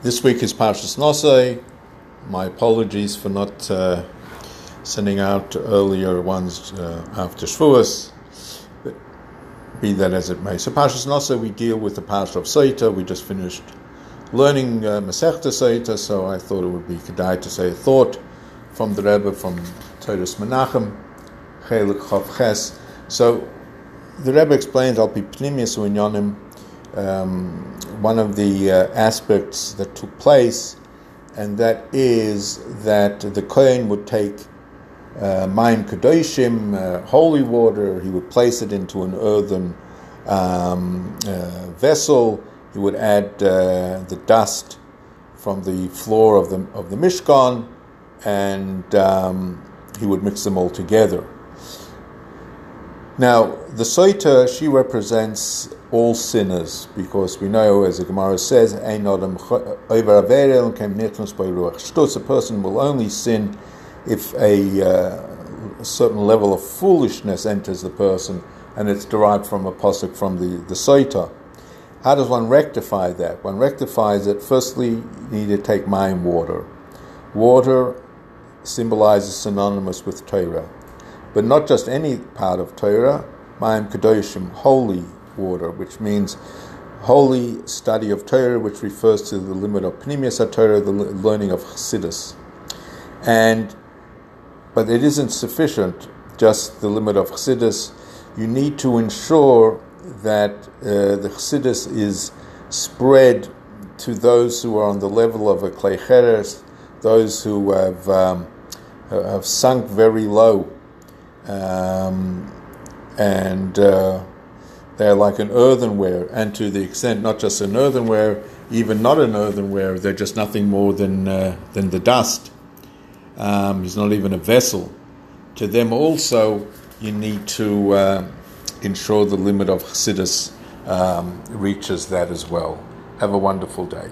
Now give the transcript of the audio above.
This week is Parshas Nosei. My apologies for not uh, sending out earlier ones uh, after Shavuos. But be that as it may. So Parshas Nosei, we deal with the Parsha of Soita. We just finished learning uh, Masechta Soita, so I thought it would be kedai to say a thought from the Rebbe from Toras Menachem, Chelek Chaf Ches. So the Rebbe explains, I'll be Pnimius Unyonim, um, one of the uh, aspects that took place, and that is that the Kohen would take uh, Mayim Kadoshim, uh, holy water, he would place it into an earthen um, uh, vessel, he would add uh, the dust from the floor of the, of the Mishkan, and um, he would mix them all together. Now, the Soita, she represents all sinners because we know, as the Gemara says, a person will only sin if a, uh, a, certain level of foolishness enters the person, and it's derived from a posuk from the, the Soita. How does one rectify that? One rectifies it, firstly, you need to take Mayim water. Water symbolizes synonymous with Torah but not just any part of Torah, Mayim Kedoshim, holy which means holy study of Torah, which refers to the limud of Pnimius Torah, the learning of Chassidus. And but it isn't sufficient, just the limud of Chassidus. You need to ensure that uh, the Chassidus is spread to those who are on the level of a Kleicheres, those who have, um, have sunk very low um, and uh, they're like an earthenware, and to the extent not just an earthenware, even not an earthenware, they're just nothing more than uh, than the dust. Um, it's not even a vessel. To them also, you need to uh, ensure the limud of chassidus um, reaches that as well. Have a wonderful day.